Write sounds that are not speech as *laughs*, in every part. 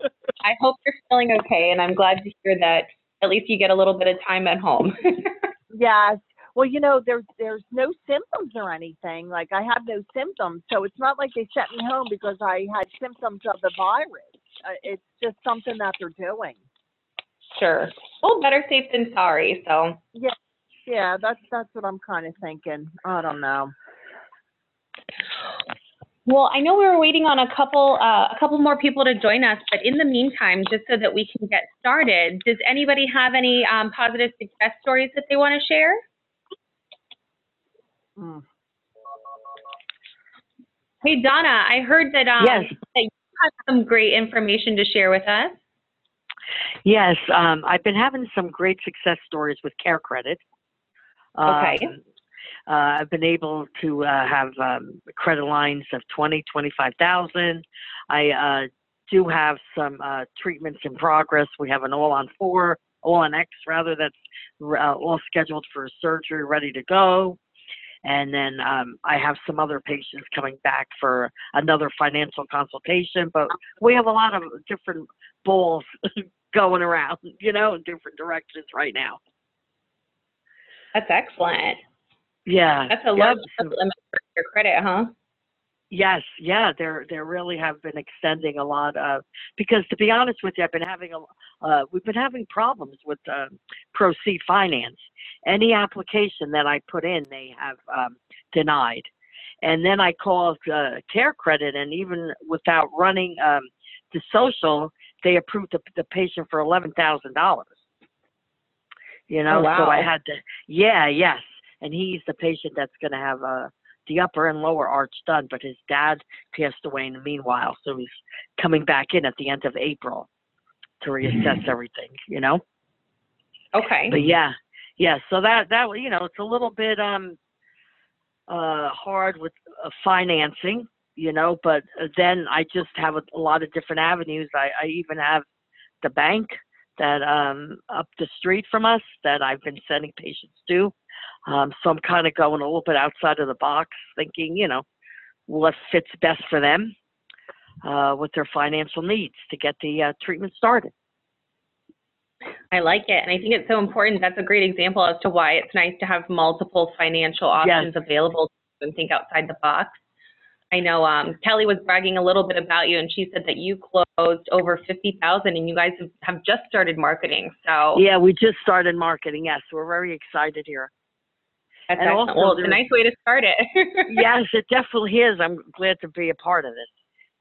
*laughs* I hope you're feeling okay, and I'm glad to hear that at least you get a little bit of time at home. *laughs* Yes. Well, you know, there's there's no symptoms or anything. Like I have no symptoms, so it's not like they sent me home because I had symptoms of the virus. Uh, it's just something that they're doing. sure. Well, better safe than sorry. So, Yeah. Yeah, that's that's what I'm kind of thinking. I don't know. Well, I know we were waiting on a couple uh, a couple more people to join us, but in the meantime, just so that we can get started, does anybody have any um, positive success stories that they want to share? Mm. Hey, Donna, I heard that um, Yes. that you have some great information to share with us. Yes, um, I've been having some great success stories with Care Credit. Okay. Uh, I've been able to uh, have um, credit lines of 20, 25,000. I uh, do have some uh, treatments in progress. We have an all on four, all on X rather, that's uh, all scheduled for surgery, ready to go. And then um, I have some other patients coming back for another financial consultation. But we have a lot of different balls *laughs* going around, you know, in different directions right now. That's excellent. Yeah. That's a large limit for your credit, huh? Yes, yeah, there there really have been extending a lot of because to be honest with you, I've been having a uh, we've been having problems with uh, Proceed Finance. Any application that I put in, they have um, denied, and then I called uh, Care Credit, and even without running um, the social, they approved the, the patient for eleven thousand dollars. You know, Oh, wow. so I had to, yeah, yes, and he's the patient that's going to have uh, the upper and lower arch done, but his dad passed away in the meanwhile, so he's coming back in at the end of April to reassess everything, you know. Okay. But yeah, yeah. So that that you know, it's a little bit um uh hard with uh, financing, you know. But uh, then I just have a, a lot of different avenues. I, I even have the bank that um up the street from us that I've been sending patients to. Um, so I'm kind of going a little bit outside of the box, thinking, you know, what fits best for them uh, with their financial needs to get the uh, treatment started. I like it. And I think it's so important. That's a great example as to why it's nice to have multiple financial options available and think outside the box. I know um, Kelly was bragging a little bit about you, and she said that you closed over 50,000 and you guys have, have just started marketing. So Yeah, we just started marketing. Yes, we're very excited here. That's and excellent. also well, it's a nice way to start it. *laughs* yes, it definitely is. I'm glad to be a part of this.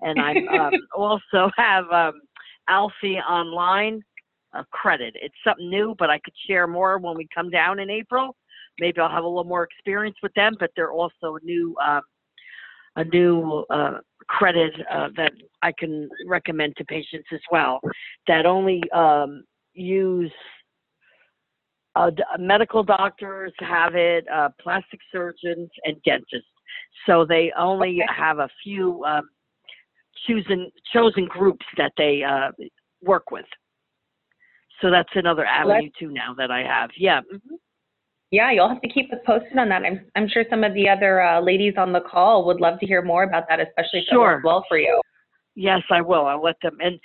And I um, *laughs* also have um, Alfie Online uh, credit. It's something new, but I could share more when we come down in April. Maybe I'll have a little more experience with them, but they're also a new um, a new uh, credit uh, that I can recommend to patients as well that only um, use uh, d- medical doctors have it, uh, plastic surgeons, and dentists. So they only Okay. have a few um, chosen chosen groups that they uh, work with. So that's another avenue too now that I have. Yeah. mhm. yeah, you'll have to keep us posted on that. I'm, I'm sure some of the other uh, ladies on the call would love to hear more about that, especially if it Sure. works well for you. Yes, I will. I'll let them. And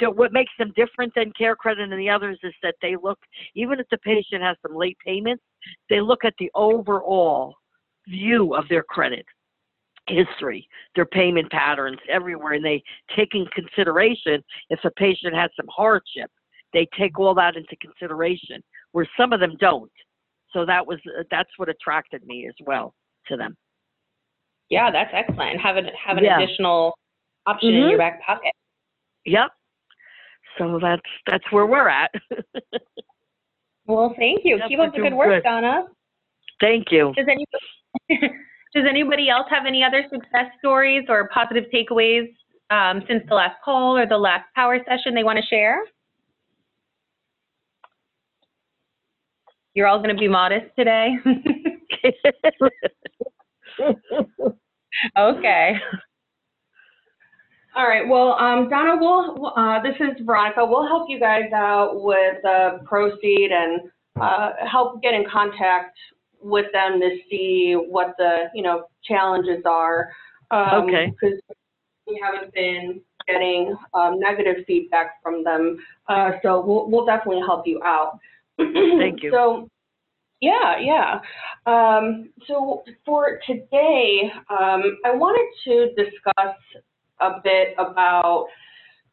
what makes them different than Care Credit and the others is that they look, even if the patient has some late payments, they look at the overall view of their credit history, their payment patterns everywhere, and they take in consideration if a patient has some hardship. They take all that into consideration, where some of them don't. So that was that's what attracted me as well to them. Yeah, that's excellent. Have an, have an Yeah. additional option in Mhm. your back pocket. Yep. So that's that's where we're at. *laughs* Well, thank you. Yep, Keep up the good work, good. Donna. Thank you. Does any *laughs* does anybody else have any other success stories or positive takeaways um, since the last call or the last power session they want to share? You're all going to be modest today. *laughs* okay. All right. Well, um, Donna, we'll, uh, this is Veronica. We'll help you guys out with uh, Proceed and uh, help get in contact with them to see what the, you know, challenges are. Um, Okay. Because we haven't been getting um, negative feedback from them. Uh, so we'll, we'll definitely help you out. Thank you. *clears throat* So, yeah, yeah. Um, so for today, um, I wanted to discuss a bit about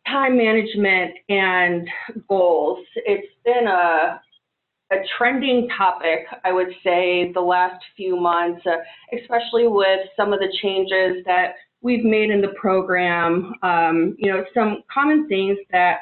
time management and goals. It's been a a trending topic, I would say, the last few months, uh, especially with some of the changes that we've made in the program. Um, you know, some common things that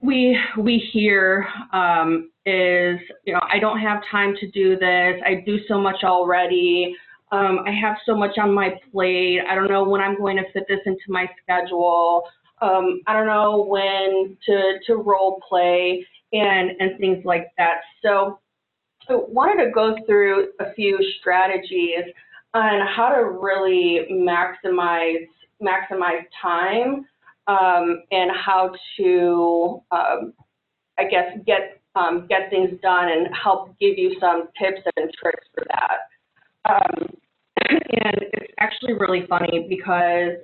we we hear um, is, you know, I don't have time to do this. I do so much already. Um, I have so much on my plate. I don't know when I'm going to fit this into my schedule. Um, I don't know when to to role play and, and things like that. So I wanted to go through a few strategies on how to really maximize maximize time um, and how to, um, I guess, get um, get things done and help give you some tips and tricks for that. And it's actually really funny because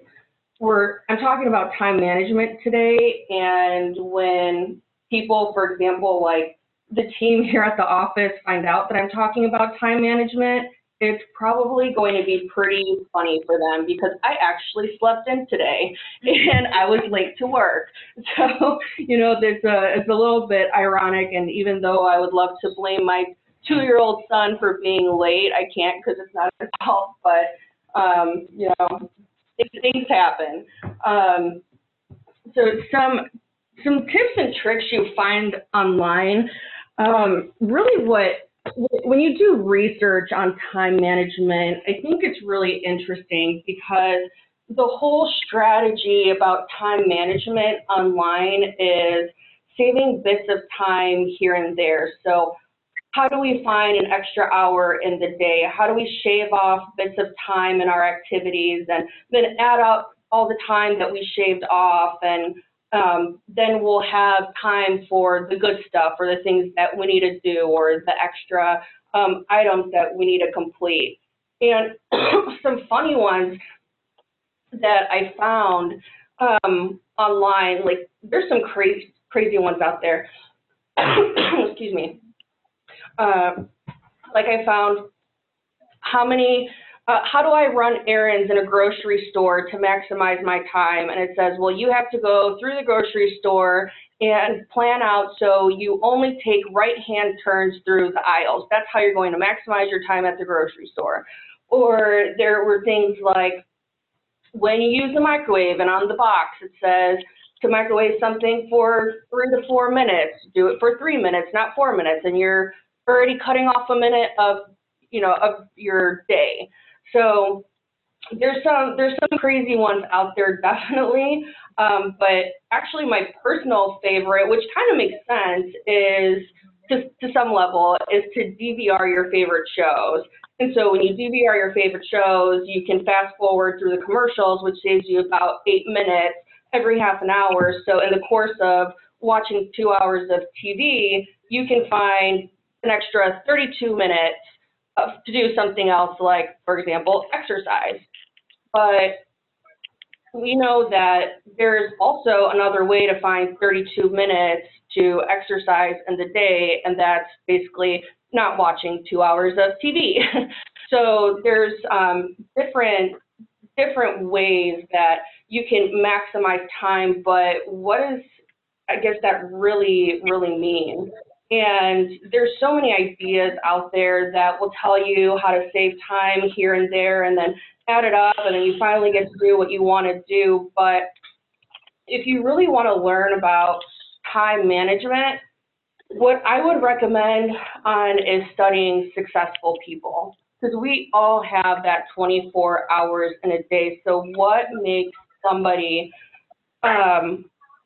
we're I'm talking about time management today, and when people, for example, like the team *laughs* here at the office find out that I'm talking about time management, it's probably going to be pretty funny for them because I actually slept in today *laughs* and I was late to work. *laughs* So, you know, there's a, it's a little bit ironic. And even though I would love to blame my two year old son for being late, I can't because it's not his fault. But, um, you know, things happen. Um, so some some tips and tricks you find online. Um, really, what when you do research on time management, I think it's really interesting because the whole strategy about time management online is saving bits of time here and there. So how do we find an extra hour in the day? How do we shave off bits of time in our activities and then add up all the time that we shaved off and um, then we'll have time for the good stuff or the things that we need to do or the extra um, items that we need to complete. And *clears throat* some funny ones that I found um, online, like there's some crazy, crazy ones out there. *clears throat* Excuse me. Uh, like I found how many uh, how do I run errands in a grocery store to maximize my time? And it says, well, you have to go through the grocery store and plan out so you only take right hand turns through the aisles. That's how you're going to maximize your time at the grocery store. Or there were things like when you use the microwave and on the box it says to microwave something for three to four minutes, do it for three minutes, not four minutes, and you're already cutting off a minute of you know of your day. So there's some there's some crazy ones out there *laughs* definitely, um, but actually my personal favorite, which kind of makes sense, is to, to some level, is to DVR your favorite shows. And so when you DVR your favorite shows, you can fast forward through the commercials, which saves you about eight minutes every half an hour. So in the course of watching two hours of TV, you can find an extra 32 minutes to do something else like, for example, exercise. But we know that there's also another way to find 32 minutes to exercise in the day, and that's basically not watching two hours of TV. *laughs* so there's um, different different ways that you can maximize time, but what does I guess that really really mean? And there's so many ideas out there that will tell you how to save time here and there and then add it up and then you finally get to do what you want to do. But if you really want to learn about time management, what I would recommend on is studying successful people because we all have that 24 hours in a day. So what makes somebody um,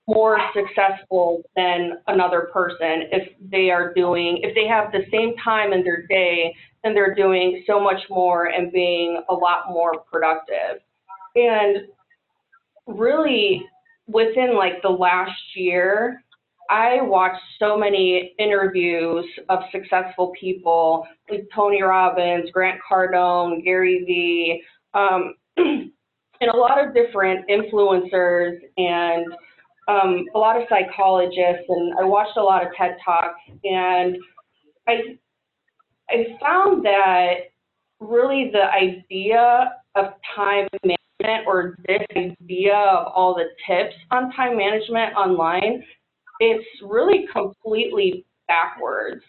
more successful than another person if they are doing, if they have the same time in their day and they're doing so much more and being a lot more productive. And really, within like the last year, I watched so many interviews of successful people like Tony Robbins, Grant Cardone, Gary Vee, um, *clears throat* and a lot of different influencers and um, a lot of psychologists, and I watched a lot of TED Talks, and I I found that really the idea of time management or this idea of all the tips on time management online, it's really completely backwards.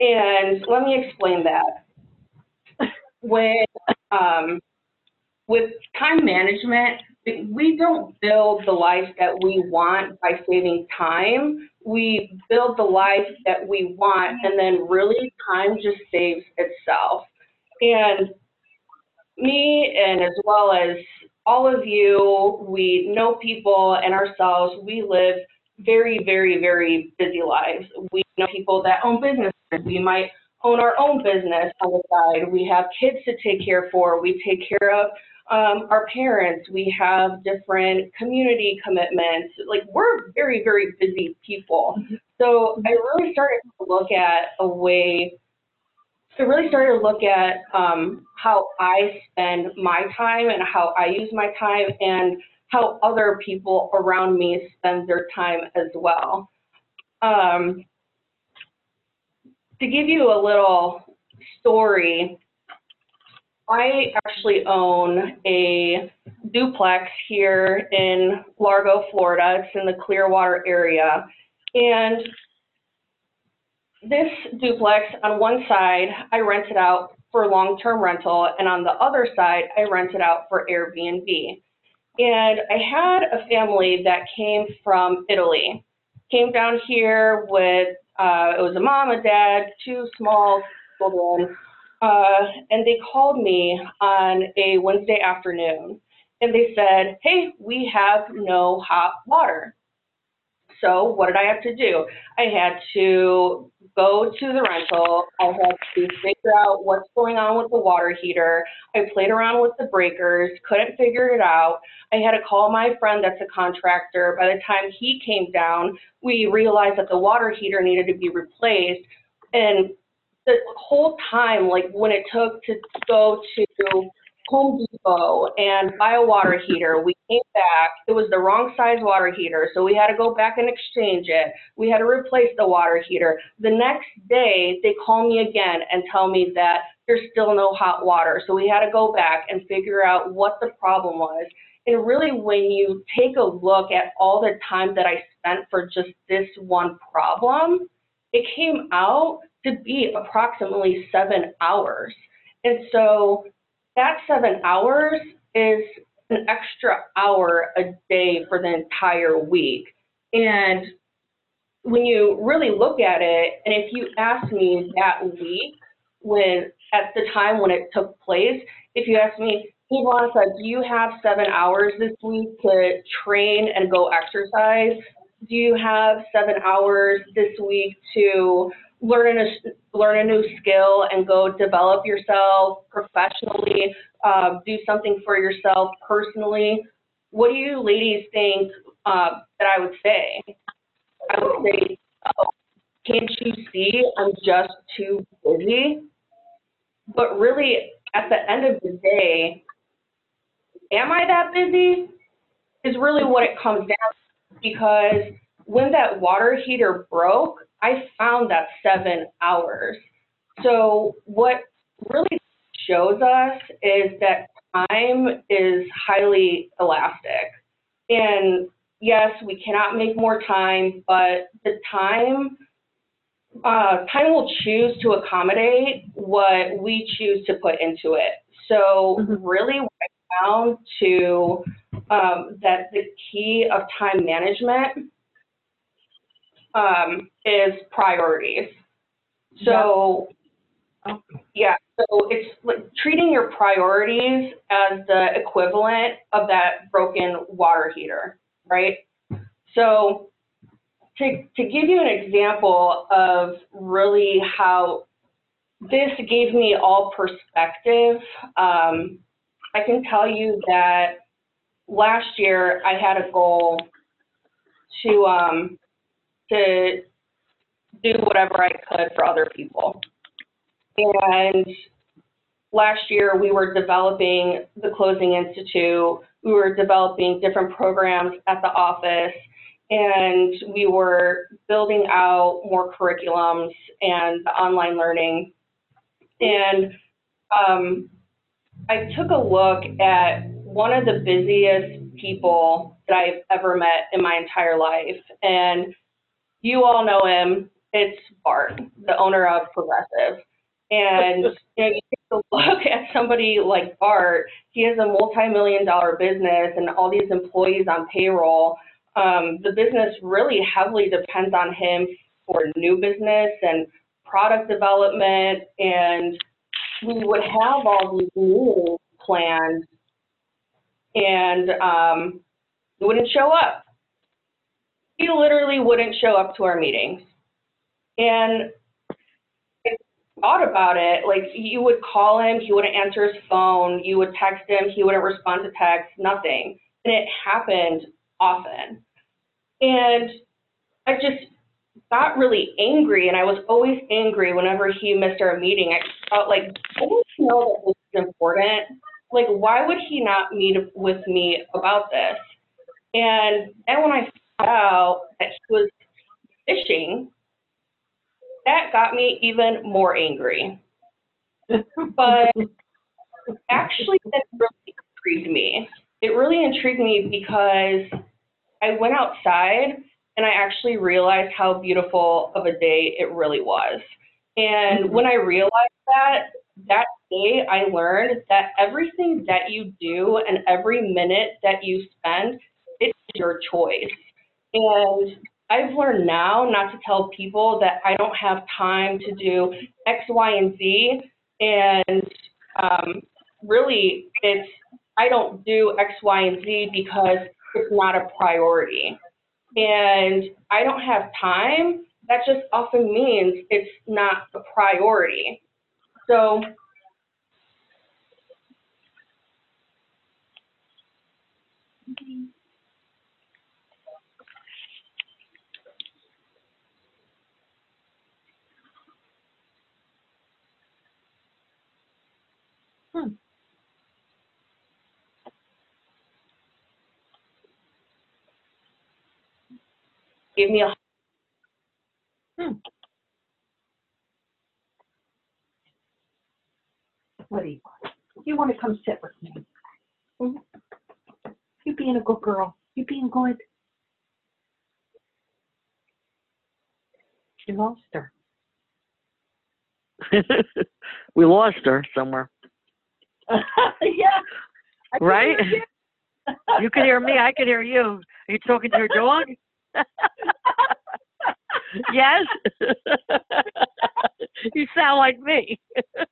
And let me explain that. When um, with time management, we don't build the life that we want by saving time. We build the life that we want, and then really time just saves itself. And me, and as well as all of you, we know people and ourselves, we live very, very, very busy lives. We know people that own businesses. We might own our own business on the side. We have kids to take care for. We take care of um, our parents. We have different community commitments. Like we're very, very busy people. So I really started to look at a way. I really started to look at um, how I spend my time and how I use my time and how other people around me spend their time as well. Um, to give you a little story, I actually own a duplex here in Largo, Florida. It's in the Clearwater area. And this duplex, on one side, I rent it out for long-term rental, and on the other side, I rent it out for Airbnb. And I had a family that came from Italy, came down here with, uh, it was a mom, a dad, two small children, uh, and they called me on a Wednesday afternoon, and they said, hey, we have no hot water. So what did I have to do? I had to go to the rental. I had to figure out what's going on with the water heater. I played around with the breakers, couldn't figure it out. I had to call my friend that's a contractor. By the time he came down, we realized that the water heater needed to be replaced. And the whole time, like when it took to go to Home Depot and buy a water heater. We came back, it was the wrong size water heater, so we had to go back and exchange it. We had to replace the water heater. The next day, they call me again and tell me that there's still no hot water. So we had to go back and figure out what the problem was. And really, when you take a look at all the time that I spent for just this one problem, it came out to be approximately seven hours. And so that seven hours is an extra hour a day for the entire week. And when you really look at it, and if you ask me that week, when at the time when it took place, if you ask me, hey, Veronica, do you have seven hours this week to train and go exercise? Do you have seven hours this week to learn a, learn a new skill and go develop yourself professionally, uh, do something for yourself personally, what do you ladies think uh, that I would say? I would say, oh, can't you see I'm just too busy? But really, at the end of the day, am I that busy? Is really what it comes down to because when that water heater broke, I found that seven hours. So what really shows us is that time is highly elastic. And yes, we cannot make more time, but the time uh, time will choose to accommodate what we choose to put into it. So Mhm. really what I found to um, that the key of time management um, is priorities. So, yeah, so it's like treating your priorities as the equivalent of that broken water heater, right? So, to, to give you an example of really how this gave me all perspective, um, I can tell you that last year I had a goal to um, to do whatever I could for other people. And last year we were developing the Closing Institute. We were developing different programs at the office and we were building out more curriculums and online learning. And um, I took a look at one of the busiest people that I've ever met in my entire life. And you all know him. It's Bart, the owner of Progressive. And *laughs* you, know, you take a look at somebody like Bart, he has a multi-million dollar business and all these employees on payroll. Um, the business really heavily depends on him for new business and product development. And we would have all these meetings planned and um, he wouldn't show up. He literally wouldn't show up to our meetings. And I thought about it, like you would call him, he wouldn't answer his phone, you would text him, he wouldn't respond to text, nothing. And it happened often. And I just got really angry, and I was always angry whenever he missed our meeting. I felt like, I didn't know that this is important. Like, why would he not meet with me about this? And then when I out that he was fishing, that got me even more angry. *laughs* but actually, that really intrigued me. It really intrigued me because I went outside and I actually realized how beautiful of a day it really was. And mm-hmm. when I realized that, that day I learned that everything that you do and every minute that you spend, it's your choice. And I've learned now not to tell people that I don't have time to do X, Y, and Z. And um, really, it's I don't do X, Y, and Z because it's not a priority. And I don't have time. That just often means it's not a priority. So give me a What do you want? You want to come sit with me? Hmm? You being a good girl. You being good. You lost her. *laughs* we lost her somewhere, *laughs* yeah. Right? you. *laughs* You could hear me. I can hear you. Are you talking to your dog? *laughs* yes. you sound like me. That's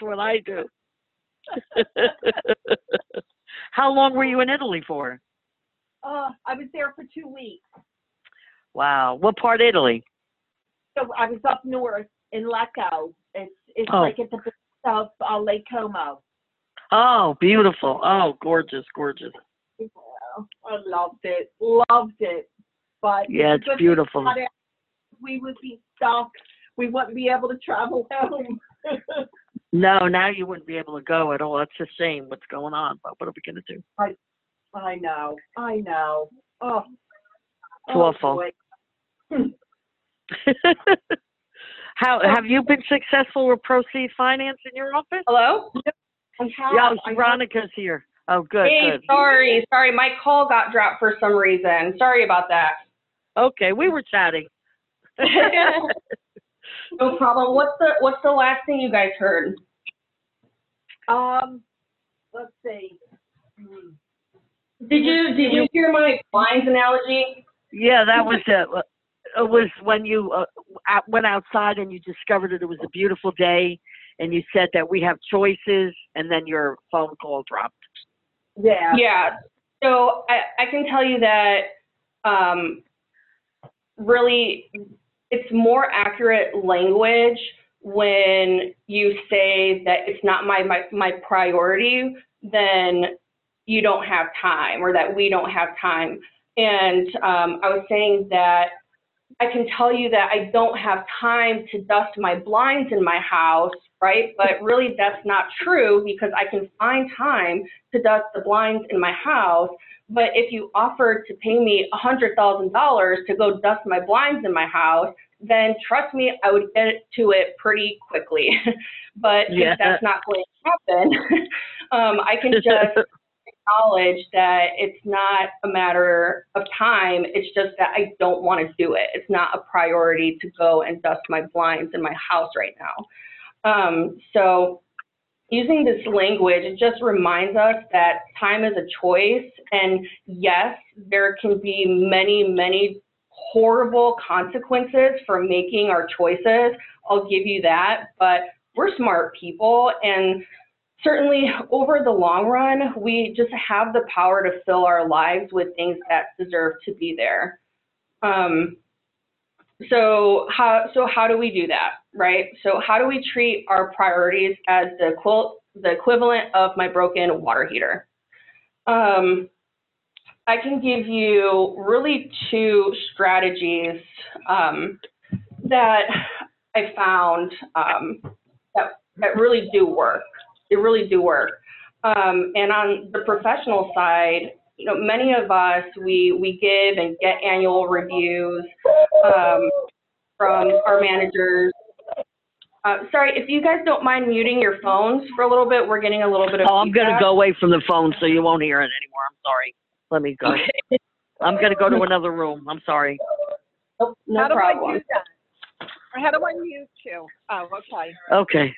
what I do. How long were you in Italy for? Uh, I was there for two weeks. Wow. What part of Italy? So I was up north in Lecco. It's it's Oh. like at the of uh, Lake Como. Oh, beautiful. Oh, gorgeous, gorgeous. Yeah, I loved it. Loved it. But Yeah, it's beautiful. it, We would be stuck. We wouldn't be able to travel home. *laughs* No, now you wouldn't be able to go at all. That's a shame what's going on, but what are we going to do? I I know. I know. Oh. It's oh, awful. *laughs* *laughs* How have you been successful with Proceed Finance in your office? hello? I have. Yeah, I have- Veronica's here. Oh, good, hey, good. sorry, sorry, my call got dropped for some reason. Sorry about that. Okay, we were chatting. *laughs* *laughs* no problem. What's the what's the last thing you guys heard? Um, let's see. Did you did you hear my blinds analogy? Yeah, that was it. It was when you uh, went outside and you discovered that it was a beautiful day, and you said that we have choices, and then your phone call dropped. Yeah. Yeah. So I, I can tell you that um, really it's more accurate language when you say that it's not my, my, my priority than you don't have time or that we don't have time. And um, I was saying that I can tell you that I don't have time to dust my blinds in my house, right? But really, that's not true because I can find time to dust the blinds in my house. But if you offered to pay me $100,000 to go dust my blinds in my house, then trust me, I would get to it pretty quickly. *laughs* but Yeah. that's not going to happen, *laughs* um, I can *laughs* just acknowledge that it's not a matter of time. It's just that I don't want to do it. It's not a priority to go and dust my blinds in my house right now. Um, so using this language, it just reminds us that time is a choice. And yes, there can be many, many horrible consequences for making our choices. I'll give you that. But we're smart people and certainly over the long run, we just have the power to fill our lives with things that deserve to be there. Um, so how so how do we do that, right? So how do we treat our priorities as the quil- the equivalent of my broken water heater? Um, I can give you really two strategies um, that I found um, that that really do work they really do work. Um, and on the professional side, you know, many of us, we, we give and get annual reviews um, from our managers. Uh, sorry, if you guys don't mind muting your phones for a little bit, we're getting a little bit of Oh, I'm gonna go away from the phone so you won't hear it anymore. I'm sorry. Let me go. Okay. I'm gonna go to another room. I'm sorry. Nope, no How do problem. I do that? How do I mute you? Oh, okay. Okay.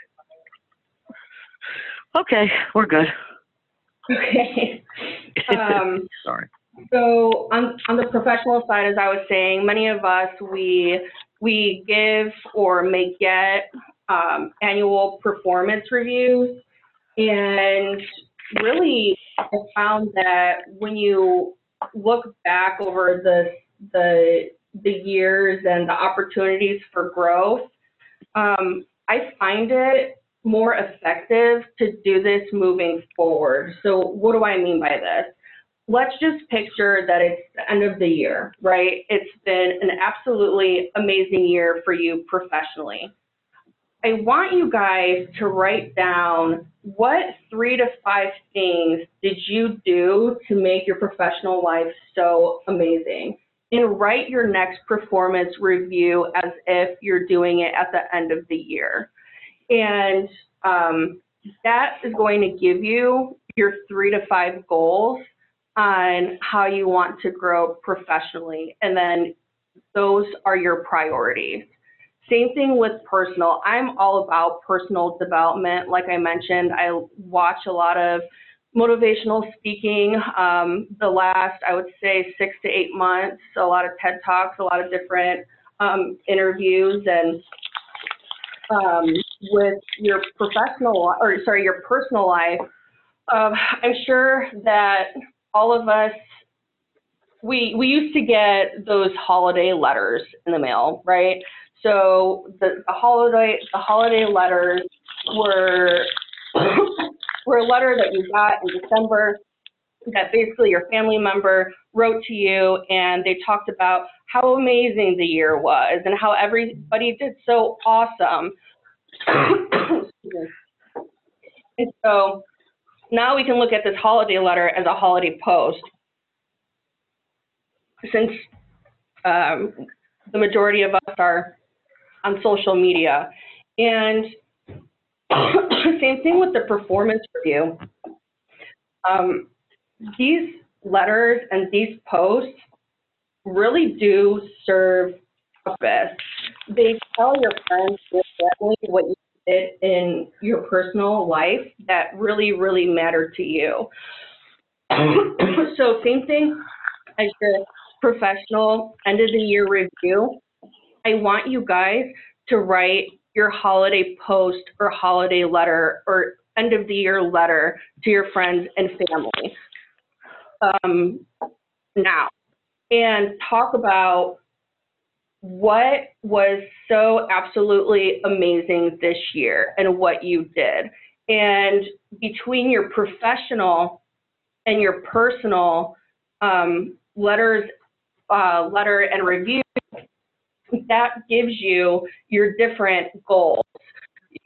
Okay, we're good. Okay. *laughs* Um, Sorry. So on, on the professional side, as I was saying, many of us, we, we give or may get um, annual performance reviews. And really, I found that when you look back over the, the, the years and the opportunities for growth, um, I find it more effective to do this moving forward. So what do I mean by this? let's just picture that it's the end of the year, right? It's been an absolutely amazing year for you professionally. I want you guys to write down what three to five things did you do to make your professional life so amazing? And write your next performance review as if you're doing it at the end of the year. And um, that is going to give you your three to five goals on how you want to grow professionally. And then those are your priorities. Same thing with personal. I'm all about personal development. Like I mentioned, I watch a lot of motivational speaking um, the last, I would say, six to eight months, a lot of TED Talks, a lot of different um, interviews. And um, with your professional, or sorry, your personal life, um, I'm sure that all of us, we, we used to get those holiday letters in the mail, right? So the, the holiday, the holiday letters were, *coughs* were a letter that you got in December that basically your family member wrote to you and they talked about how amazing the year was and how everybody did so awesome. *coughs* And so now we can look at this holiday letter as a holiday post. Since um, the majority of us are on social media. And *coughs* same thing with the performance review. Um, these letters and these posts really do serve purpose. They tell your friends, your family, what you did in your personal life that really, really matter to you. so same thing as your professional end of the year review. I want you guys to write your holiday post or holiday letter or end of the year letter to your friends and family um, now and talk about what was so absolutely amazing this year and what you did. And between your professional and your personal um, letters, uh, letter and review, that gives you your different goals.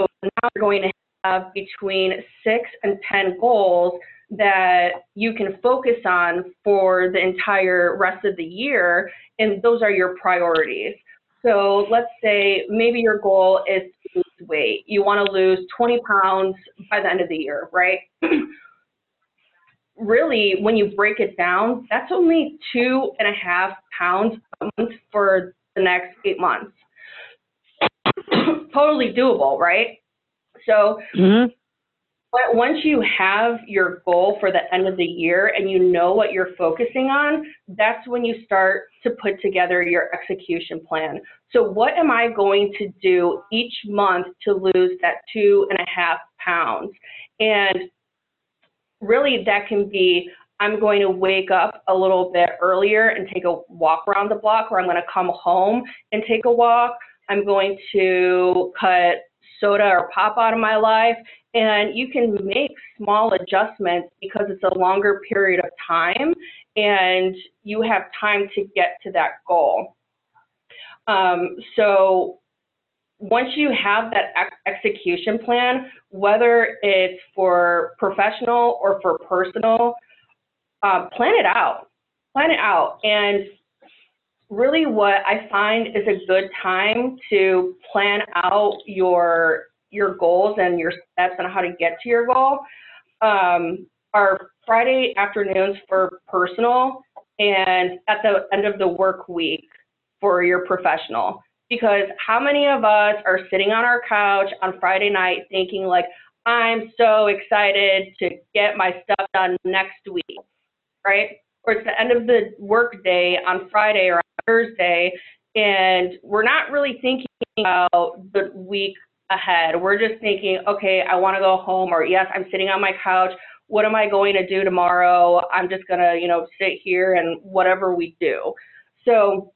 So now you're going to have between six and 10 goals that you can focus on for the entire rest of the year, and those are your priorities. So let's say maybe your goal is to lose weight. You want to lose 20 pounds by the end of the year, right? *clears throat* really, when you break it down, that's only two and a half pounds a month for the next eight months. *clears throat* totally doable, right? So Mhm. But once you have your goal for the end of the year and you know what you're focusing on, that's when you start to put together your execution plan. So what am I going to do each month to lose that two and a half pounds? And really that can be, I'm going to wake up a little bit earlier and take a walk around the block, or I'm going to come home and take a walk. I'm going to cut soda or pop out of my life and you can make small adjustments because it's a longer period of time and you have time to get to that goal. Um, so once you have that ex execution plan, whether it's for professional or for personal, uh, plan it out. Plan it out. And really what I find is a good time to plan out your your goals and your steps on how to get to your goal um, are Friday afternoons for personal and at the end of the work week for your professional. Because how many of us are sitting on our couch on Friday night thinking like, I'm so excited to get my stuff done next week, right? Or it's the end of the work day on Friday or on Thursday, and we're not really thinking about the week ahead. We're just thinking, okay, I want to go home, or yes, I'm sitting on my couch. What am I going to do tomorrow? I'm just to, you know, sit here and whatever we do. So,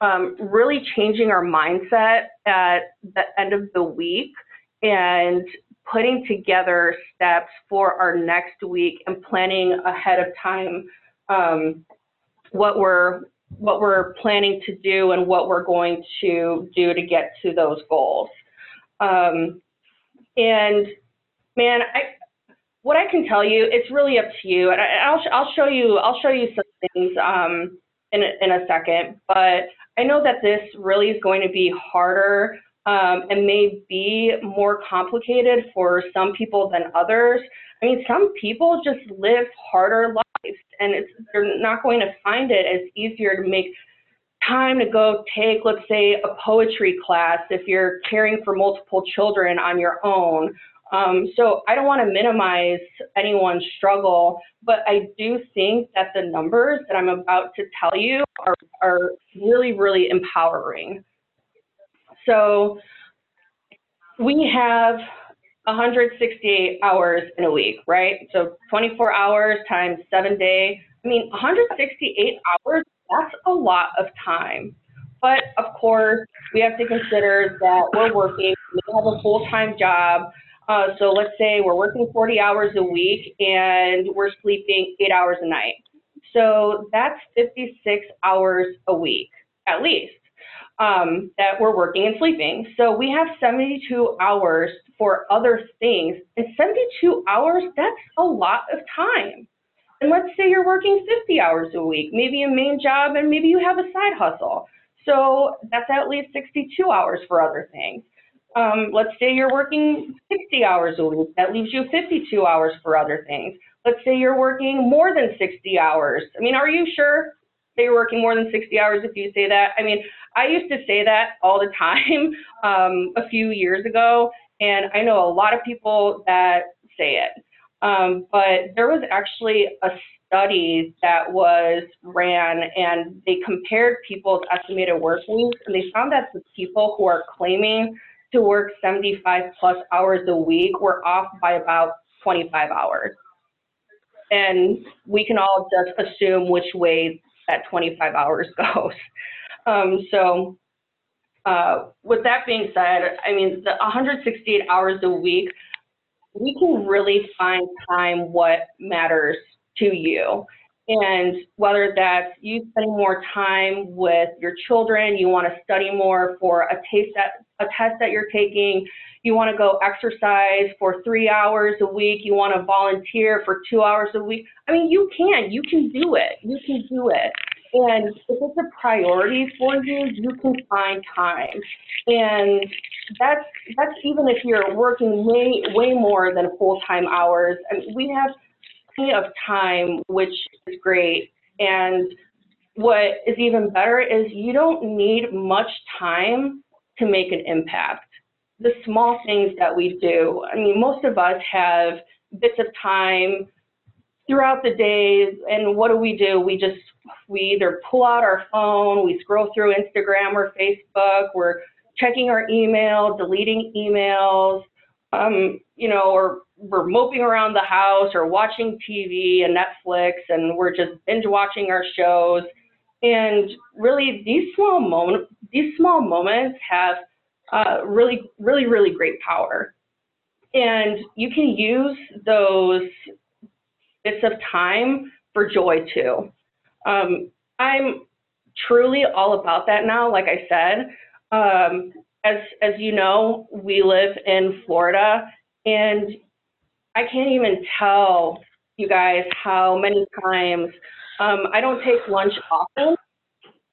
um, really changing our mindset at the end of the week and putting together steps for our next week and planning ahead of time um, what we're what we're planning to do and what we're going to do to get to those goals. Um, and man, I, what I can tell you, it's really up to you. And I, will I'll show you I'll show you some things um, in a, in a second. But I know that this really is going to be harder um, and may be more complicated for some people than others. I mean, some people just live harder lives, and it's, they're not going to find it as easier to make time to go take, let's say, a poetry class if you're caring for multiple children on your own. Um, so I don't want to minimize anyone's struggle, but I do think that the numbers that I'm about to tell you are, are really, really empowering. So we have 168 hours in a week, right? So 24 hours times seven day. I mean, 168 hours that's a lot of time. But of course, we have to consider that we're working, we have a full-time job. Uh, so let's say we're working 40 hours a week and we're sleeping eight hours a night. So that's 56 hours a week, at least, um, that we're working and sleeping. So we have 72 hours for other things. And 72 hours, that's a lot of time. And let's say you're working 50 hours a week, maybe a main job, and maybe you have a side hustle. So that's at least 62 hours for other things. Um, let's say you're working 60 hours a week. That leaves you 52 hours for other things. Let's say you're working more than 60 hours. I mean, are you sure that you're working more than 60 hours if you say that? I mean, I used to say that all the *laughs* time um, a few years ago, and I know a lot of people that say it. Um, but there was actually a study that was ran and they compared people's estimated work weeks and they found that the people who are claiming to work 75 plus hours a week were off by about 25 hours. And we can all just assume which way that 25 hours *laughs* goes. Um, so uh, with that being said, I mean, the 168 hours a week, we can really find time what matters to you. And whether that's you spending more time with your children, you want to study more for a taste that, a test that you're taking, you want to go exercise for three hours a week, you want to volunteer for two hours a week. I mean, you can, you can do it. You can do it. And if it's a priority for you, you can find time. And that's that's even if you're working way way more than full-time hours. I mean, we have plenty of time, which is great. And what is even better is you don't need much time to make an impact. The small things that we do, I mean, most of us have bits of time throughout the days and what do we do? We just, we either pull out our phone, we scroll through Instagram or Facebook, we're checking our email, deleting emails, um, you know, or we're moping around the house or watching TV and Netflix and we're just binge watching our shows. And really, these small moments, these small moments have uh, really, really, really great power. And you can use those bits of time for joy too. Um, I'm truly all about that now. Like I said, um, as as you know, we live in Florida, and I can't even tell you guys how many times um, I don't take lunch often.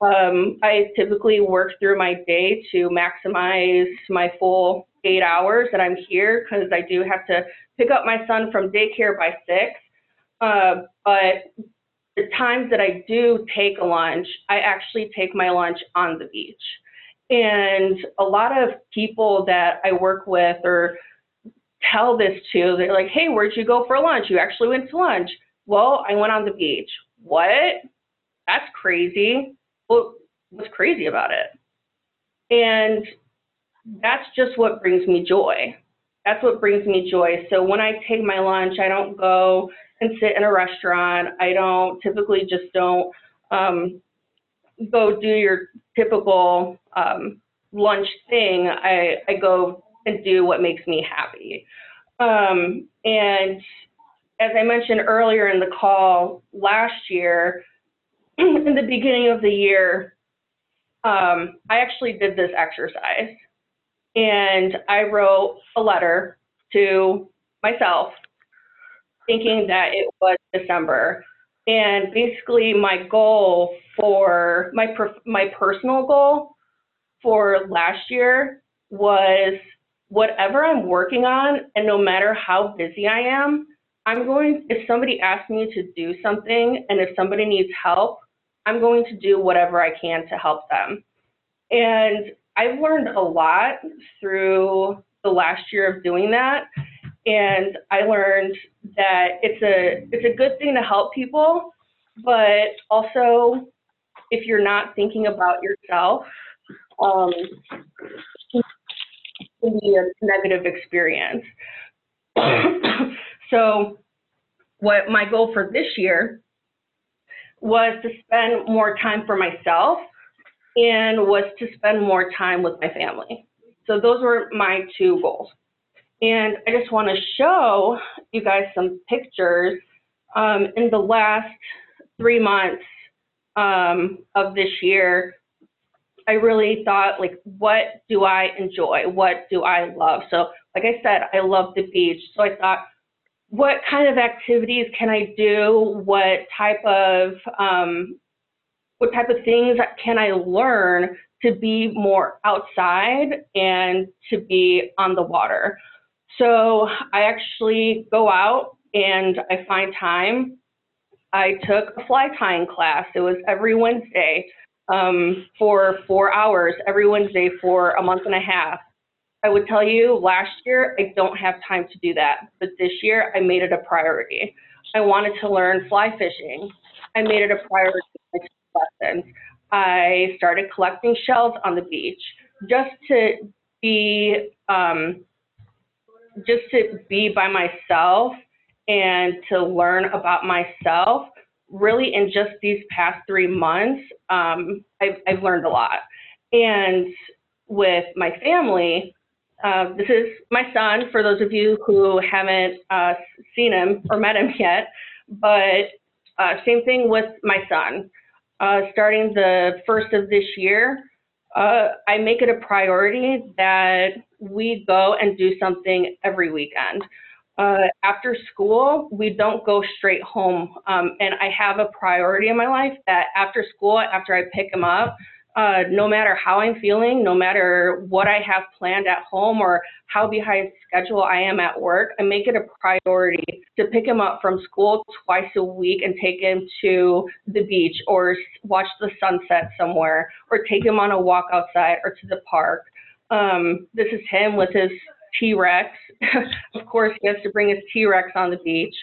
Um, I typically work through my day to maximize my full eight hours that I'm here because I do have to pick up my son from daycare by six. Uh, but the times that I do take a lunch, I actually take my lunch on the beach. And a lot of people that I work with or tell this to, they're like, hey, where'd you go for lunch? You actually went to lunch. Well, I went on the beach. What? That's crazy. Well, what's crazy about it? And that's just what brings me joy. That's what brings me joy. So when I take my lunch, I don't go and sit in a restaurant. I don't typically just don't um, go do your typical um, lunch thing. I, I go and do what makes me happy. Um, and as I mentioned earlier in the call, last year, *clears throat* in the beginning of the year, um, I actually did this exercise. And I wrote a letter to myself thinking that it was December. And basically, my goal for my my personal goal for last year was whatever I'm working on, and no matter how busy I am, I'm going. If somebody asks me to do something, and if somebody needs help, I'm going to do whatever I can to help them. And I've learned a lot through the last year of doing that and I learned that it's a it's a good thing to help people, but also if you're not thinking about yourself, um, it can be a negative experience. so, what my goal for this year was to spend more time for myself and was to spend more time with my family. So those were my two goals. And I just want to show you guys some pictures. Um, in the last three months um, of this year, I really thought, like, what do I enjoy? What do I love? So, like I said, I love the beach. So I thought, what kind of activities can I do? What type of um, what type of things can I learn to be more outside and to be on the water? So I actually go out and I find time. I took a fly tying class. It was every Wednesday um, for four hours, every Wednesday for a month and a half. I would tell you last year, I don't have time to do that. But this year, I made it a priority. I wanted to learn fly fishing. I made it a priority lessons. I started collecting shells on the beach just to be um, just to be by myself and to learn about myself really in just these past three months um, I've, I've, learned a lot and with my family uh, this is my son for those of you who haven't uh, seen him or met him *laughs* yet but Uh, same thing with my son. Uh, starting the first of this year, uh, I make it a priority that we go and do something every weekend. Uh, after school, we don't go straight home. Um, and I have a priority in my life that after school, after I pick him up, uh, no matter how I'm feeling, no matter what I have planned at home or how behind schedule I am at work, I make it a priority to pick him up from school twice a week and take him to the beach or watch the sunset somewhere or take him on a walk outside or to the park. Um, this is him with his T-Rex. *laughs* of course, he has to bring his T-Rex on the beach.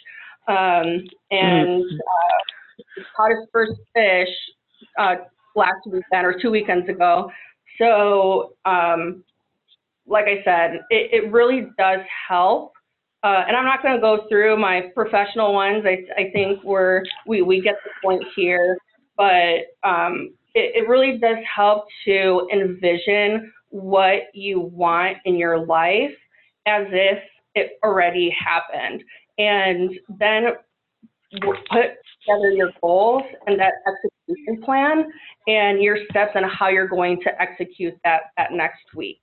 Um, and uh, he caught his first fish uh, last weekend or two weekends ago. So, um, like I said, it, it really does help. Uh, and I'm not going to go through my professional ones. I, I think we're, we, we get the point here, but um, it, it really does help to envision what you want in your life as if it already happened. And then put together your goals and that execution plan and your steps and how you're going to execute that, that next week.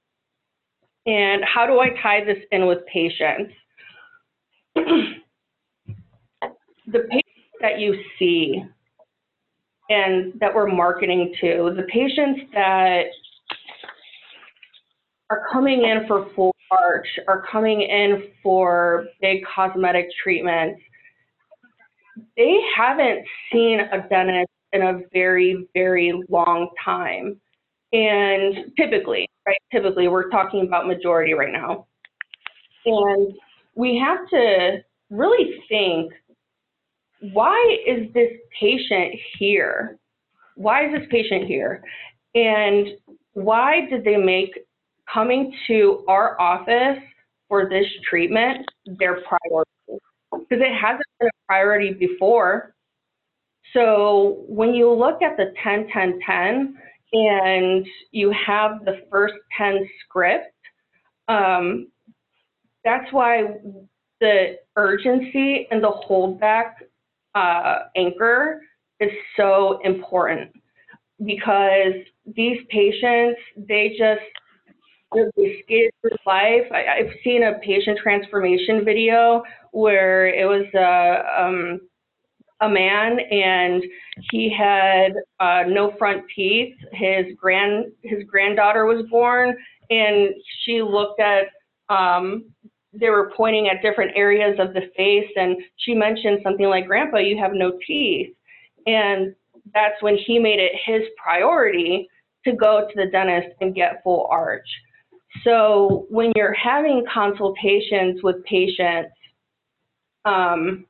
And how do I tie this in with patients? *clears throat* the patients that you see and that we're marketing to, the patients that are coming in for full arch, are coming in for big cosmetic treatments, they haven't seen a dentist in a very, very long time. And typically, right, typically, we're talking about majority right now. And we have to really think, why is this patient here? Why is this patient here? And why did they make coming to our office for this treatment their priority? Because it hasn't been a priority before. So when you look at the 10, 10, 10, and you have the first 10 script, um, that's why the urgency and the holdback uh, anchor is so important because these patients, they just, they through life. I, I've seen a patient transformation video where it was a, um, a man and he had uh, no front teeth. His grand his granddaughter was born, and she looked at. Um, they were pointing at different areas of the face, and she mentioned something like, "Grandpa, you have no teeth," and that's when he made it his priority to go to the dentist and get full arch. So when you're having consultations with patients, um,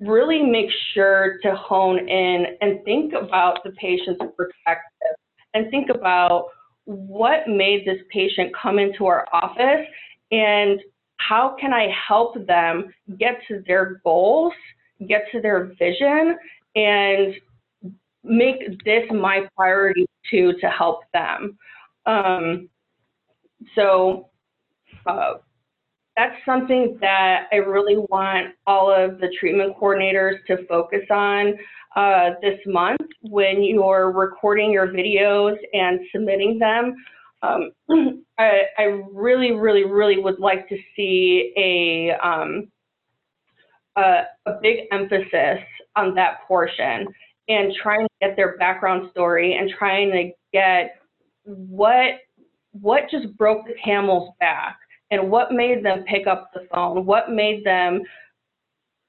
really make sure to hone in and think about the patient's perspective and think about what made this patient come into our office and how can I help them get to their goals, get to their vision, and make this my priority too to help them. Um, so uh, that's something that I really want all of the treatment coordinators to focus on uh, this month when you're recording your videos and submitting them. Um, *clears throat* I, I, really, really, really would like to see a, um, a, a big emphasis on that portion and trying to get their background story and trying to get what what just broke the camel's back? And what made them pick up the phone? What made them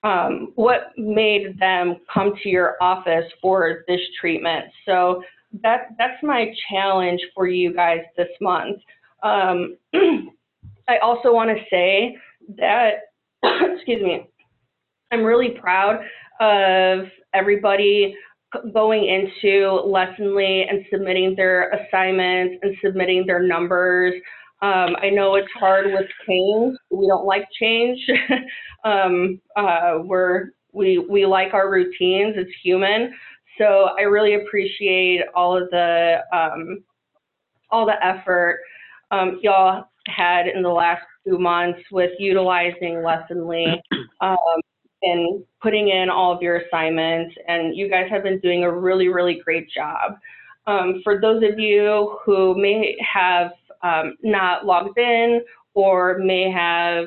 um, what made them come to your office for this treatment? So that that's my challenge for you guys this month. Um, *clears throat* i also want to say that *clears throat* excuse me i'm really proud of everybody going into Lessonly and submitting their assignments and submitting their numbers. Um, I know it's hard with change. We don't like change. *laughs* um, uh, we're, we, we like our routines. It's human. So I really appreciate all of the, um, all the effort um, y'all had in the last two months with utilizing Lessonly. *clears throat* In putting in all of your assignments, and you guys have been doing a really, really great job. Um, for those of you who may have um, not logged in or may have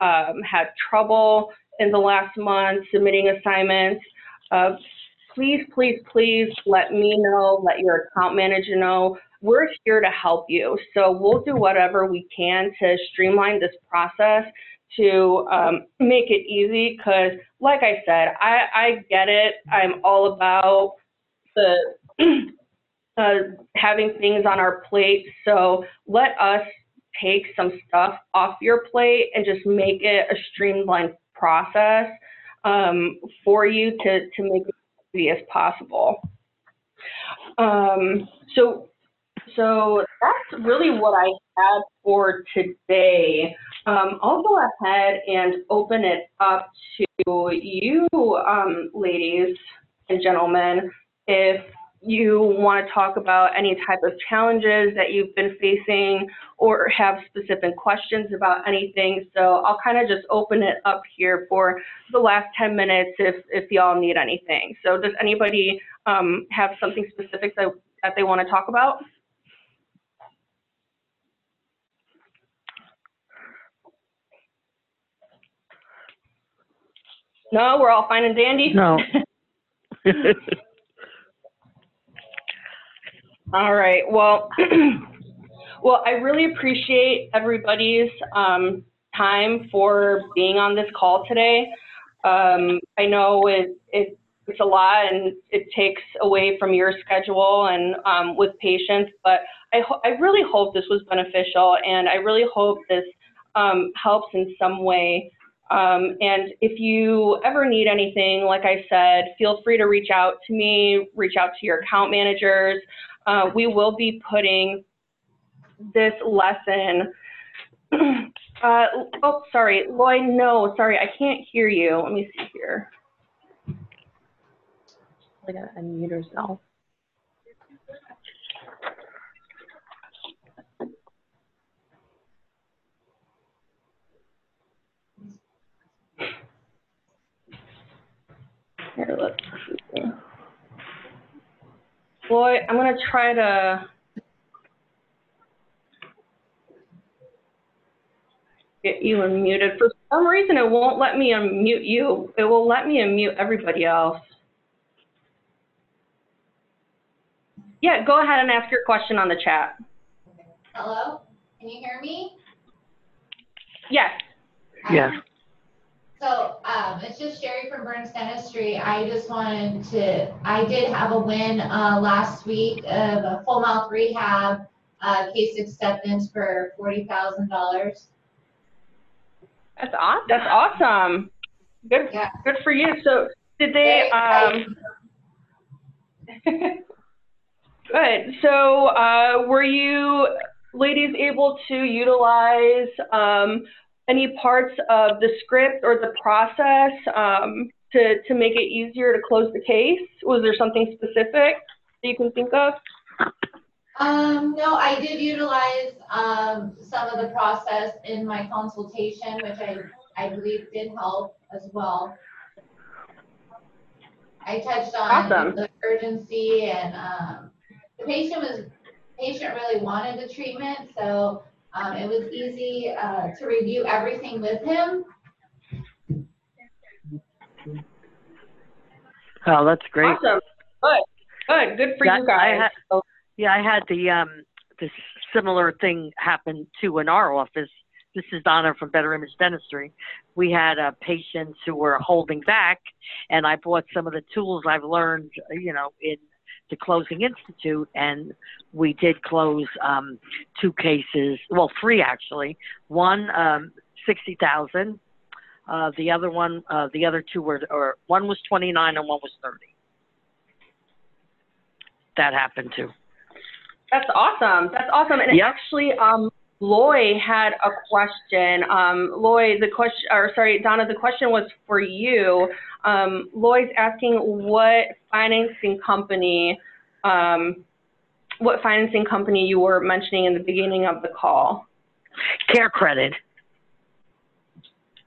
um, had trouble in the last month submitting assignments, uh, please, please, please let me know, let your account manager know. We're here to help you. So we'll do whatever we can to streamline this process to um, make it easy because, like I said, I, I get it. I'm all about the *clears throat* uh, having things on our plate. So let us take some stuff off your plate and just make it a streamlined process um, for you to, to make it as easy as possible. Um, so, so that's really what I had for today. Um, I'll go ahead and open it up to you, um, ladies and gentlemen, if you want to talk about any type of challenges that you've been facing or have specific questions about anything. So I'll kind of just open it up here for the last 10 minutes if, if y'all need anything. So does anybody um, have something specific that, that they want to talk about? No, we're all fine and dandy? No. *laughs* All right, well, *clears throat* well, I really appreciate everybody's um, time for being on this call today. Um, I know it, it, it's a lot and it takes away from your schedule and um, with patients, but I, I really hope this was beneficial and I really hope this um, helps in some way. Um, and if you ever need anything, like I said, feel free to reach out to me, reach out to your account managers. Uh, we will be putting this lesson. *clears throat* uh, oh, sorry, Lloyd, no, sorry, I can't hear you. Let me see here. I gotta unmute herself. Here, let's see. Lloyd, I'm gonna try to. Get you unmuted. For some reason, it won't let me unmute you. It will let me unmute everybody else. Yeah, go ahead and ask your question on the chat. Hello, can you hear me? Yes. Yes. So, um, it's just Sherry from Burns Dentistry. I just wanted to, I did have a win, uh, last week of a full mouth rehab, uh, case acceptance for forty thousand dollars. That's awesome. That's awesome. Good, Yeah. good for you. So did they, um, *laughs* good. So, uh, were you ladies able to utilize, um, any parts of the script or the process, um, to, to make it easier to close the case? Was there something specific that you can think of? Um, no, I did utilize, um, some of the process in my consultation, which I, I believe did help as well. I touched Awesome. on the urgency and, um, the patient was, patient really wanted the treatment, so, um, it was easy, uh, to review everything with him. Oh, that's great. Awesome. Good, good, good for Yeah, you I guys. had- So- Yeah, I had the um this similar thing happen too in our office. This is Donna from Better Image Dentistry. We had uh, patients who were holding back, and I brought some of the tools I've learned, you know, in the Closing Institute, and we did close um, two cases, well, three actually. One um, sixty thousand. Uh, the other one, uh, the other two were, or one was twenty nine and one was thirty. That happened too. That's awesome. That's awesome. And Yep. actually, um, Loy had a question. Um, Loy, the question, or sorry, Donna, the question was for you. Um, Loy's asking what financing company, um, what financing company you were mentioning in the beginning of the call. Care credit.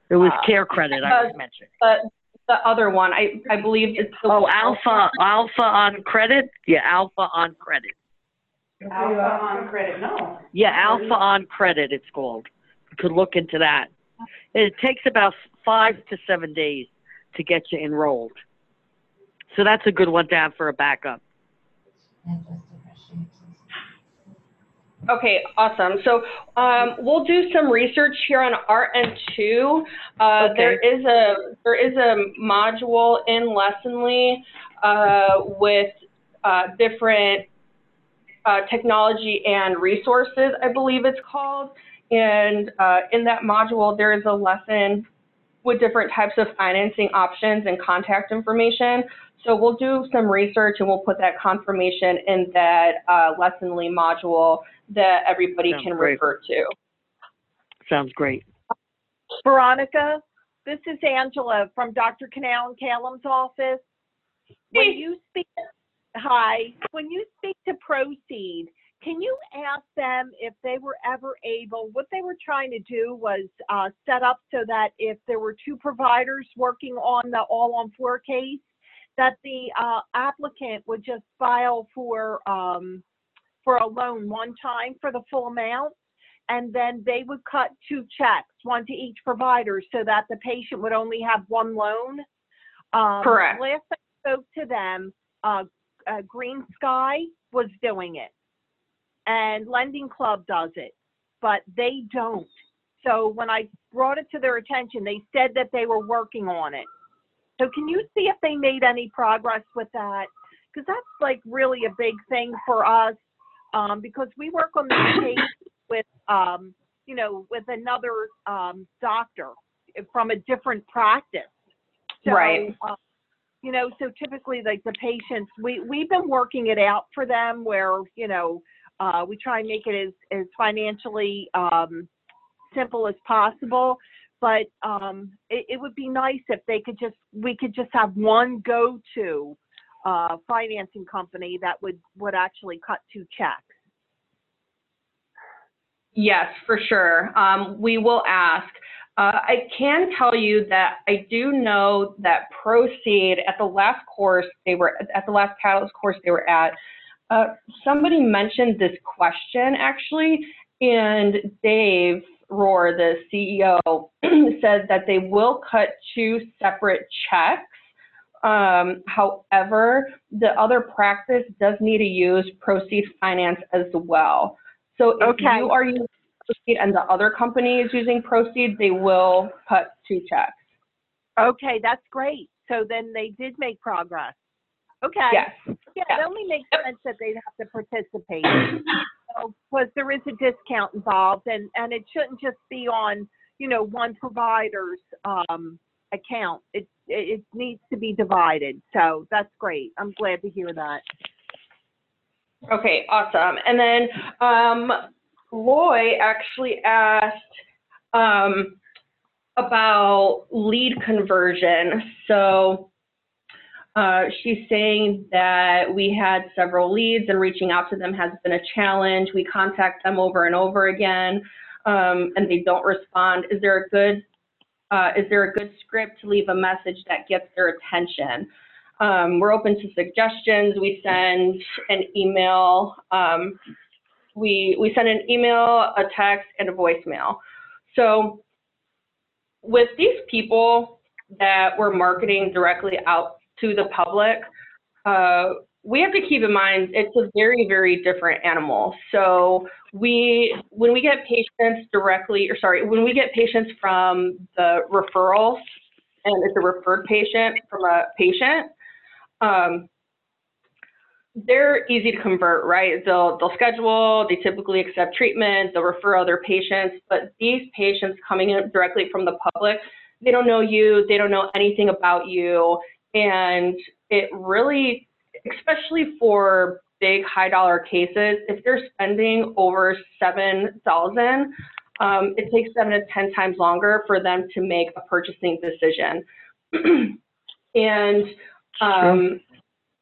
It was Ah. CareCredit I was Uh, mentioning. But the other one. I, I believe it's the. Oh, alpha, Alphaeon Credit? Yeah, Alphaeon Credit. Alphaeon Credit, no. Yeah, Alphaeon Credit, it's called. You could look into that. It takes about five to seven days to get you enrolled. So that's a good one to have for a backup. Okay, awesome. So um, we'll do some research here on our end too. Uh, Okay. There is a there is a module in Lessonly uh, with uh, different uh, technology and resources, I believe it's called. And uh, in that module, there is a lesson with different types of financing options and contact information. So we'll do some research and we'll put that confirmation in that uh, Lessonly module that everybody Sounds can great. refer to. Sounds great. Veronica, this is Angela from Dr. Canal and Calum's office. When you speak, hi, when you speak to Proceed, can you ask them if they were ever able, what they were trying to do was uh, set up so that if there were two providers working on the all on four case, that the uh, applicant would just file for, um, for a loan one time for the full amount? and then they would cut two checks, one to each provider, so that the patient would only have one loan. Um, Correct. Last I spoke to them, uh, uh, Green Sky was doing it, and Lending Club does it, but they don't. So when I brought it to their attention, they said that they were working on it. So can you see if they made any progress with that? Because that's like really a big thing for us, um, because we work on this case with, um, you know, with another, um, doctor from a different practice. So, Right. uh, You know, so typically like the patients, we, we've been working it out for them where, you know, uh, we try and make it as, as financially, um, simple as possible. But, um, it, it would be nice if they could just, we could just have one go-to, uh, financing company that would, would actually cut two checks. Yes, for sure. Um, we will ask. Uh, I can tell you that I do know that Proceed at the last course they were at the last Catalyst course they were at. Uh, somebody mentioned this question actually, and Dave Rohr, the CEO, *clears throat* said that they will cut two separate checks. Um, however, the other practice does need to use Proceed Finance as well. So if Okay. you are using Proceed and the other company is using Proceed, they will cut two checks. Okay, that's great. So then they did make progress. Okay. Yes. Yeah, Yeah. it only makes Yep. sense that they'd have to participate. Because there is a discount involved and, and it shouldn't just be on, you know, one provider's, um, account. It, it, it needs to be divided. So that's great. I'm glad to hear that. Okay, awesome. And then um, Loy actually asked um, about lead conversion. So uh, she's saying that we had several leads and reaching out to them has been a challenge. We contact them over and over again um, and they don't respond. Is there a good uh, is there a good script to leave a message that gets their attention? Um, we're open to suggestions. We send an email. Um, we, we send an email, a text, and a voicemail. So with these people that we're marketing directly out to the public, uh, we have to keep in mind it's a very, very different animal. So we, when we get patients directly, or sorry, when we get patients from the referrals, and it's a referred patient from a patient, um, they're easy to convert, right? They'll they'll schedule, they typically accept treatment, they'll refer other patients, but these patients coming in directly from the public, they don't know you, they don't know anything about you, and it really, especially for big high dollar cases, if they're spending over seven thousand, um, it takes seven to ten times longer for them to make a purchasing decision. *clears throat* and um,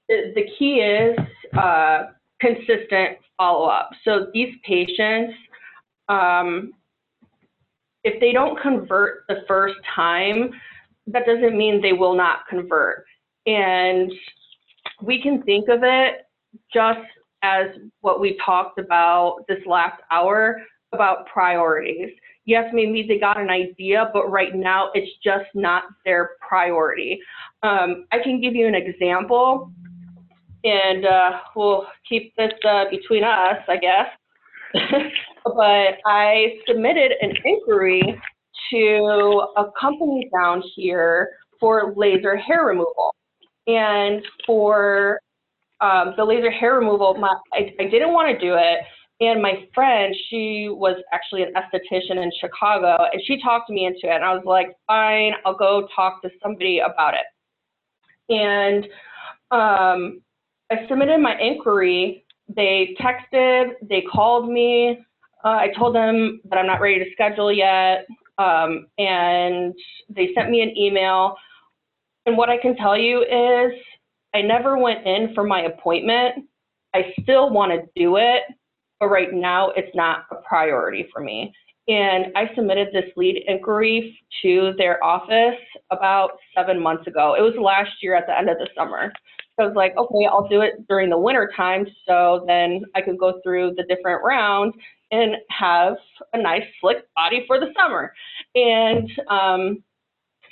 the, key is uh, consistent follow-up. So these patients, um, if they don't convert the first time, that doesn't mean they will not convert. And we can think of it just as what we talked about this last hour about priorities. Yes, maybe they got an idea, but right now it's just not their priority. Um, I can give you an example, and uh, we'll keep this uh, between us, I guess. *laughs* but I submitted an inquiry to a company down here for laser hair removal. And for um, the laser hair removal, my, I, I didn't want to do it. And my friend, she was actually an esthetician in Chicago, and she talked me into it. And I was like, fine, I'll go talk to somebody about it. And um, I submitted my inquiry. They texted, they called me. Uh, I told them that I'm not ready to schedule yet. Um, and they sent me an email. And what I can tell you is I never went in for my appointment. I still want to do it, but right now it's not a priority for me. And I submitted this lead inquiry to their office about seven months ago. It was last year at the end of the summer. So I was like, okay, I'll do it during the winter time so then I could go through the different rounds and have a nice slick body for the summer. And um,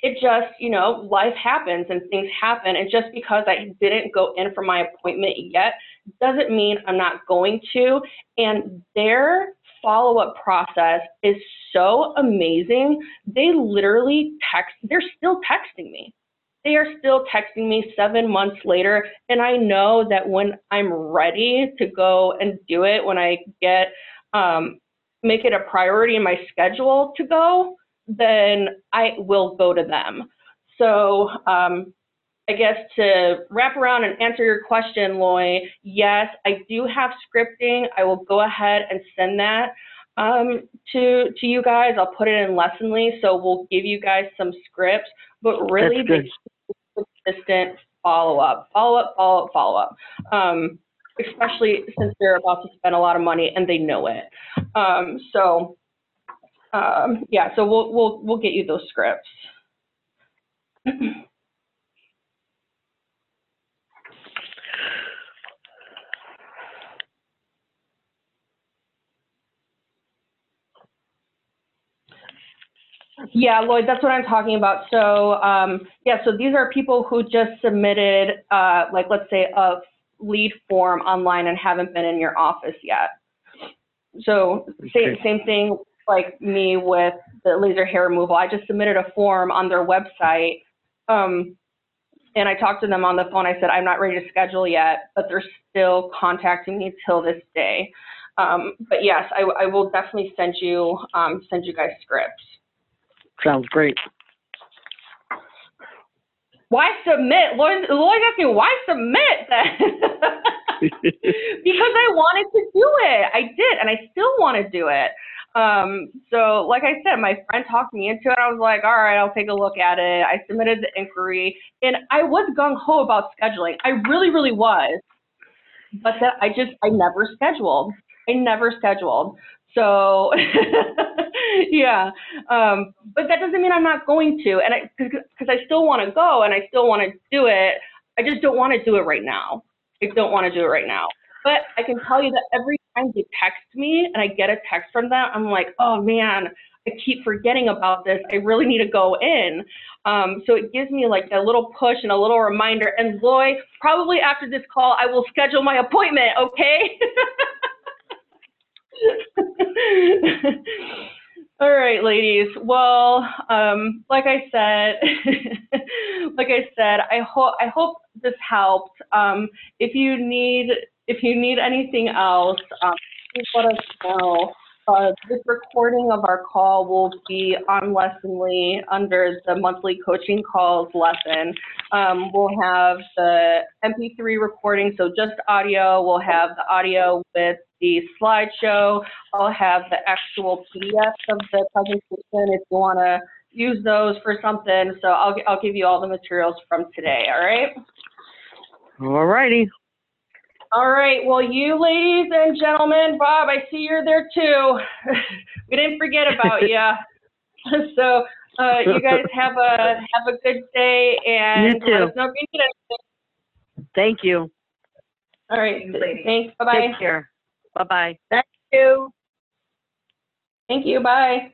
it just, you know, life happens and things happen. And just because I didn't go in for my appointment yet doesn't mean I'm not going to. And their follow up process is so amazing. They literally text, they're still texting me. They are still texting me seven months later. And I know that when I'm ready to go and do it, when I get, um, make it a priority in my schedule to go, then I will go to them. So um, I guess to wrap around and answer your question, Loy, yes, I do have scripting. I will go ahead and send that um, to to you guys. I'll put it in Lessonly, so we'll give you guys some scripts. But really, the consistent follow up, follow up, follow up, follow up. Um, especially since they're about to spend a lot of money and they know it. Um, so um, yeah, so we'll we'll we'll get you those scripts. *clears throat* Yeah, Lloyd, that's what I'm talking about. So, um, yeah, so these are people who just submitted, uh, like, let's say, a lead form online and haven't been in your office yet. So, same, same thing like me with the laser hair removal. I just submitted a form on their website. Um, and I talked to them on the phone. I said, I'm not ready to schedule yet, but they're still contacting me till this day. Um, but yes, I, I will definitely send you, um, send you guys scripts. Sounds great. Why submit? Lloyd, Lloyd asked me, why submit then? *laughs* because I wanted to do it. I did, and I still want to do it. Um, so, like I said, my friend talked me into it. I was like, all right, I'll take a look at it. I submitted the inquiry, and I was gung ho about scheduling. I really, really was. But that I just, I never scheduled. I never scheduled. So, *laughs* yeah. Um, but that doesn't mean I'm not going to, and I, because I still want to go and I still want to do it. I just don't want to do it right now. I don't want to do it right now. But I can tell you that every time they text me and I get a text from them, I'm like, oh man, I keep forgetting about this. I really need to go in. Um, so it gives me like a little push and a little reminder. And Loy, probably after this call, I will schedule my appointment, okay? *laughs* All right, ladies. Well, um, like I said, *laughs* like I said, I hope I hope this helped. Um, if you need if you need anything else, um, please let us know. Uh, this recording of our call will be on Lessonly under the monthly coaching calls lesson. Um, we'll have the MP3 recording, so just audio. We'll have the audio with the slideshow. I'll have the actual PDF of the presentation if you want to use those for something. So I'll, I'll give you all the materials from today, all right? All righty. All right, well, you ladies and gentlemen, Bob, I see you're there too. *laughs* we didn't forget about *laughs* you. so Uh, you guys *laughs* have a, have a good day and let too. us know if you need anything. Thank you. All right, thanks, bye-bye. Take care. Bye-bye. Thank you. Thank you, bye.